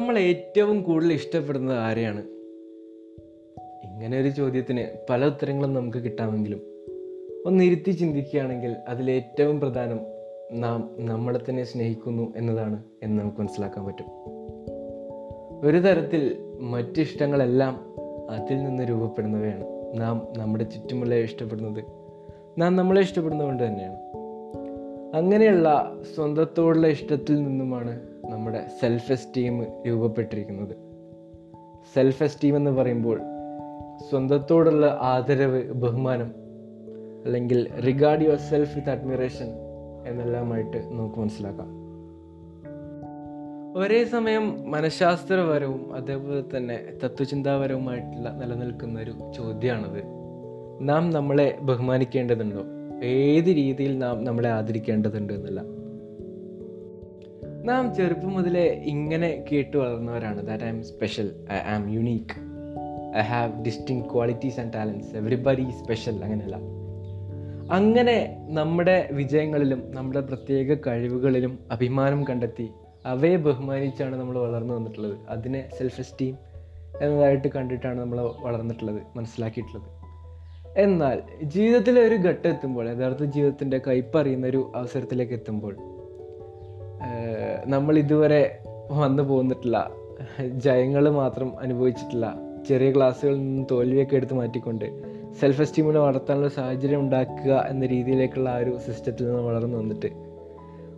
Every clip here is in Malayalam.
നമ്മൾ ഏറ്റവും കൂടുതൽ ഇഷ്ടപ്പെടുന്നത് ആരെയാണ്? ഇങ്ങനെ ഒരു ചോദ്യത്തിന് പല ഉത്തരങ്ങളും നമുക്ക് കിട്ടാമെങ്കിലും ഒന്ന് ഇരുത്തി ചിന്തിക്കുകയാണെങ്കിൽ അതിലേറ്റവും പ്രധാനം നാം നമ്മളെ തന്നെ സ്നേഹിക്കുന്നു എന്നതാണ് എന്ന് നമുക്ക് മനസ്സിലാക്കാൻ പറ്റും. ഒരു തരത്തിൽ മറ്റിഷ്ടങ്ങളെല്ലാം അതിൽ നിന്ന് രൂപപ്പെടുന്നവയാണ്. നാം നമ്മുടെ ചുറ്റുമുള്ള ഇഷ്ടപ്പെടുന്നത്. നാം നമ്മളെ ഇഷ്ടപ്പെടുന്നത് കൊണ്ട് തന്നെയാണ്. അങ്ങനെയുള്ള സ്വന്തത്തോടുള്ള ഇഷ്ടത്തിൽ നിന്നുമാണ് നമ്മുടെ സെൽഫ് എസ്റ്റീം രൂപപ്പെട്ടിരിക്കുന്നത്. സെൽഫ് എസ്റ്റീം എന്ന് പറയുമ്പോൾ സ്വന്തത്തോടുള്ള ആദരവ് ബഹുമാനം അല്ലെങ്കിൽ regard yourself with admiration എന്നെല്ലാമായിട്ട് നമുക്ക് മനസ്സിലാക്കാം. ഒരേ സമയം മനഃശാസ്ത്രപരവും അതേപോലെ തന്നെ തത്വചിന്താപരവുമായിട്ടുള്ള നിലനിൽക്കുന്ന ഒരു ചോദ്യമാണത്. നാം നമ്മളെ ബഹുമാനിക്കേണ്ടതുണ്ടോ? ഏത് രീതിയിൽ നാം നമ്മളെ ആദരിക്കേണ്ടതുണ്ട് എന്നല്ല. നാം ചെറുപ്പം മുതലേ ഇങ്ങനെ കേട്ട് വളർന്നവരാണ്. That I am special I am unique I have distinct qualities and talents everybody special അങ്ങനെയല്ല. അങ്ങനെ നമ്മുടെ വിജയങ്ങളിലും നമ്മുടെ പ്രത്യേക കഴിവുകളിലും അഭിമാനം കണ്ടെത്തി അവയെ ബഹുമാനിച്ചാണ് നമ്മൾ വളർന്നു വന്നിട്ടുള്ളത്. അതിനെ സെൽഫ് എസ്റ്റീം എന്നതായിട്ട് കണ്ടിട്ടാണ് നമ്മൾ വളർന്നിട്ടുള്ളത് മനസ്സിലാക്കിയിട്ടുള്ളത്. എന്നാൽ ജീവിതത്തിലെ ഒരു ഘട്ടം എത്തുമ്പോൾ യഥാർത്ഥ ജീവിതത്തിന്റെ കയ്പറിയുന്ന ഒരു അവസരത്തിലേക്ക് എത്തുമ്പോൾ നമ്മൾ ഇതുവരെ വന്നു പോന്നിട്ടില്ല ജയങ്ങൾ മാത്രം അനുഭവിച്ചിട്ടില്ല ചെറിയ ക്ലാസ്സുകളിൽ നിന്ന് തോൽവിയൊക്കെ എടുത്ത് മാറ്റിക്കൊണ്ട് സെൽഫ് എസ്റ്റീമിനെ വളർത്താനുള്ള സാഹചര്യം ഉണ്ടാക്കുക എന്ന രീതിയിലേക്കുള്ള ആ ഒരു സിസ്റ്റത്തിൽ നിന്ന് വളർന്നു വന്നിട്ട്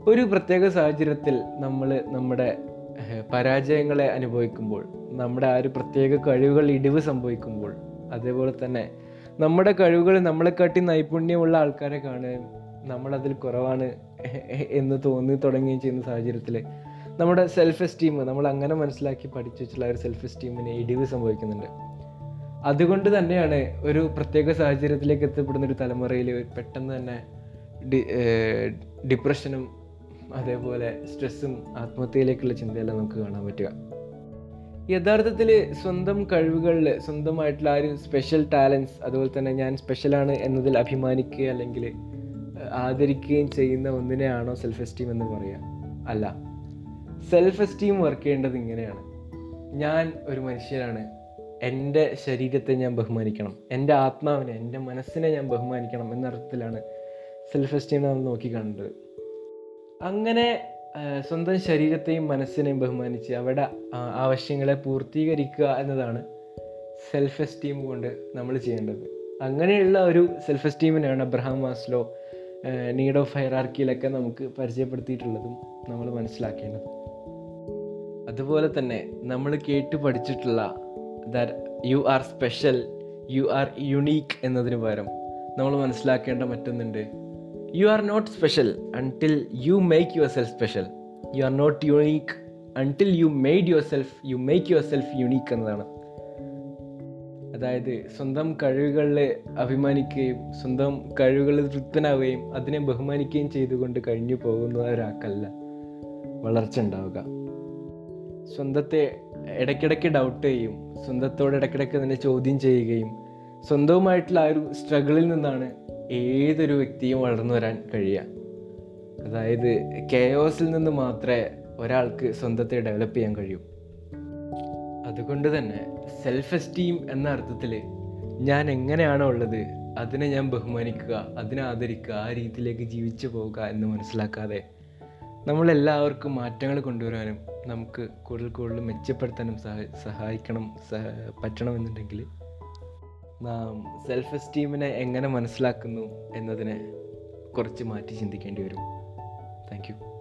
ഒരു പ്രത്യേക സാഹചര്യത്തിൽ നമ്മൾ നമ്മുടെ പരാജയങ്ങളെ അനുഭവിക്കുമ്പോൾ നമ്മുടെ ആ ഒരു പ്രത്യേക കഴിവുകൾ ഇടിവ് സംഭവിക്കുമ്പോൾ അതേപോലെ തന്നെ നമ്മുടെ കഴിവുകൾ നമ്മളെക്കാട്ടി നൈപുണ്യമുള്ള ആൾക്കാരെ കാണുകയും നമ്മളതിൽ കുറവാണ് എന്ന് തോന്നി തുടങ്ങുകയും ചെയ്യുന്ന സാഹചര്യത്തിൽ നമ്മുടെ സെൽഫ് എസ്റ്റീം നമ്മൾ അങ്ങനെ മനസ്സിലാക്കി പഠിച്ചു വെച്ചുള്ള ഒരു സെൽഫ് എസ്റ്റീമിന് ഇടിവ് സംഭവിക്കുന്നുണ്ട്. അതുകൊണ്ട് തന്നെയാണ് ഒരു പ്രത്യേക സാഹചര്യത്തിലേക്ക് എത്തപ്പെടുന്ന ഒരു തലമുറയിൽ പെട്ടെന്ന് തന്നെ ഡി ഡിപ്രഷനും അതേപോലെ സ്ട്രെസ്സും ആത്മഹത്യയിലേക്കുള്ള ചിന്തയെല്ലാം നമുക്ക് കാണാൻ പറ്റുക. യഥാർത്ഥത്തിൽ സ്വന്തം കഴിവുകളിൽ സ്വന്തമായിട്ടുള്ള ആ ഒരു സ്പെഷ്യൽ ടാലൻസ് അതുപോലെ തന്നെ ഞാൻ സ്പെഷ്യലാണ് എന്നതിൽ അഭിമാനിക്കുക അല്ലെങ്കിൽ ആദരിക്കുകയും ചെയ്യുന്ന ഒന്നിനെയാണോ സെൽഫ് എസ്റ്റീം എന്ന് പറയുക അല്ല. സെൽഫ് എസ്റ്റീം വർക്ക് ചെയ്യേണ്ടത് ഇങ്ങനെയാണ്. ഞാൻ ഒരു മനുഷ്യനാണ്. എന്റെ ശരീരത്തെ ഞാൻ ബഹുമാനിക്കണം. എന്റെ ആത്മാവിനെ എന്റെ മനസ്സിനെ ഞാൻ ബഹുമാനിക്കണം എന്ന അർത്ഥത്തിലാണ് സെൽഫ് എസ്റ്റീം നമ്മൾ നോക്കിക്കാണേണ്ടത് അങ്ങനെ ആ, സ്വന്തം ശരീരത്തെയും മനസ്സിനെയും ബഹുമാനിച്ച് അവരുടെ ആവശ്യങ്ങളെ പൂർത്തീകരിക്കുക എന്നതാണ് സെൽഫ് എസ്റ്റീം കൊണ്ട് നമ്മൾ ചെയ്യേണ്ടത്. അങ്ങനെയുള്ള ഒരു സെൽഫ് എസ്റ്റീമിനാണ് അബ്രഹാം മാസ്ലോ നീഡ് ഓഫ് ഹൈറാർക്കിയിലൊക്കെ നമുക്ക് പരിചയപ്പെടുത്തിയിട്ടുള്ളതും നമ്മൾ മനസ്സിലാക്കേണ്ടത്. അതുപോലെ തന്നെ നമ്മൾ കേട്ട് പഠിച്ചിട്ടുള്ള that you are special you are unique എന്നതിന് പകരം നമ്മൾ മനസ്സിലാക്കേണ്ട മറ്റൊന്നുണ്ട്. You are not special until you make yourself special you are not unique until you made yourself you make yourself unique എന്നതാണ്. അതായത് സ്വന്തം കഴിവുകളിൽ അഭിമാനിക്കുകയും സ്വന്തം കഴിവുകളിൽ തൃപ്തനാവുകയും അതിനെ ബഹുമാനിക്കുകയും ചെയ്തുകൊണ്ട് കഴിഞ്ഞു പോകുന്ന ഒരാൾക്കല്ല വളർച്ച ഉണ്ടാവുക. സ്വന്തത്തെ ഇടയ്ക്കിടയ്ക്ക് ഡൗട്ട് ചെയ്യും സ്വന്തത്തോട് ഇടയ്ക്കിടയ്ക്ക് തന്നെ ചോദ്യം ചെയ്യുകയും സ്വന്തവുമായിട്ടുള്ള ആ ഒരു സ്ട്രഗിളിൽ നിന്നാണ് ഏതൊരു വ്യക്തിയും വളർന്നു വരാൻ കഴിയുക. അതായത് കെയോസിൽ നിന്ന് മാത്രമേ ഒരാൾക്ക് സ്വന്തത്തെ ഡെവലപ്പ് ചെയ്യാൻ കഴിയൂ. അതുകൊണ്ട് തന്നെ സെൽഫ് എസ്റ്റീം എന്ന അർത്ഥത്തിൽ ഞാൻ എങ്ങനെയാണോ ഉള്ളത് അതിനെ ഞാൻ ബഹുമാനിക്കുക അതിനെ ആദരിക്കുക ആ രീതിയിലേക്ക് ജീവിച്ചു പോവുക എന്ന് മനസ്സിലാക്കാതെ നമ്മളെല്ലാവർക്കും മാറ്റങ്ങൾ കൊണ്ടുവരാനും നമുക്ക് കൂടുതൽ കൂടുതൽ മെച്ചപ്പെടുത്താനും സഹ സഹായിക്കണം സഹ പറ്റണമെന്നുണ്ടെങ്കിൽ നാം സെൽഫ് എസ്റ്റീമിനെ എങ്ങനെ മനസ്സിലാക്കുന്നു എന്നതിനെ കുറച്ച് മാറ്റി ചിന്തിക്കേണ്ടി വരും. Thank you